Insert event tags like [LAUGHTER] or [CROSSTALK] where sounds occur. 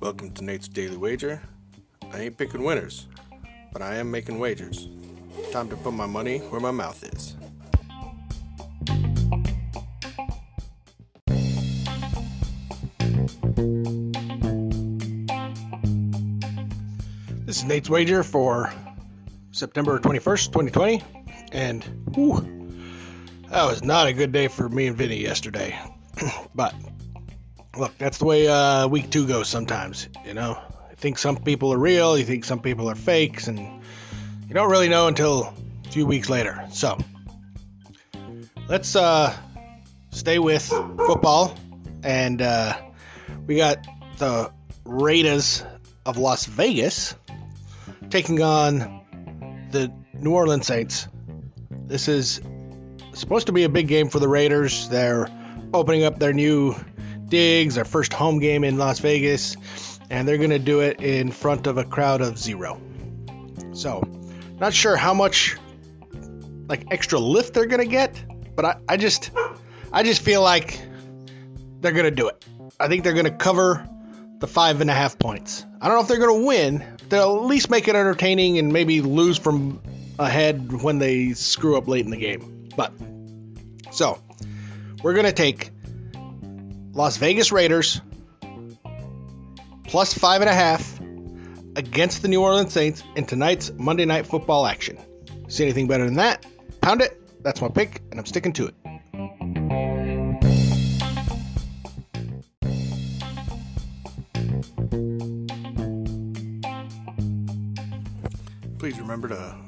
Welcome to Nate's Daily Wager. I ain't picking winners, but I am making wagers. Time to put my money where my mouth is. This is Nate's wager for September 21st, 2020. And whew, that was not a good day for me and Vinny yesterday. [CLEARS THROAT] but look, that's the way uh, week two goes sometimes. You know, I think some people are real, you think some people are fakes, and you don't really know until a few weeks later. So let's uh, stay with football. And uh, we got the Raiders of Las Vegas taking on the New Orleans Saints. This is supposed to be a big game for the Raiders. They're opening up their new digs, their first home game in Las Vegas, and they're going to do it in front of a crowd of zero. So, not sure how much like extra lift they're going to get, but I, I just I just feel like they're going to do it. I think they're going to cover the five and a half points. I don't know if they're going to win. They'll at least make it entertaining and maybe lose from ahead when they screw up late in the game. But so we're going to take Las Vegas Raiders plus five and a half against the New Orleans Saints in tonight's Monday Night Football action. See anything better than that? Pound it. That's my pick, and I'm sticking to it. Please remember to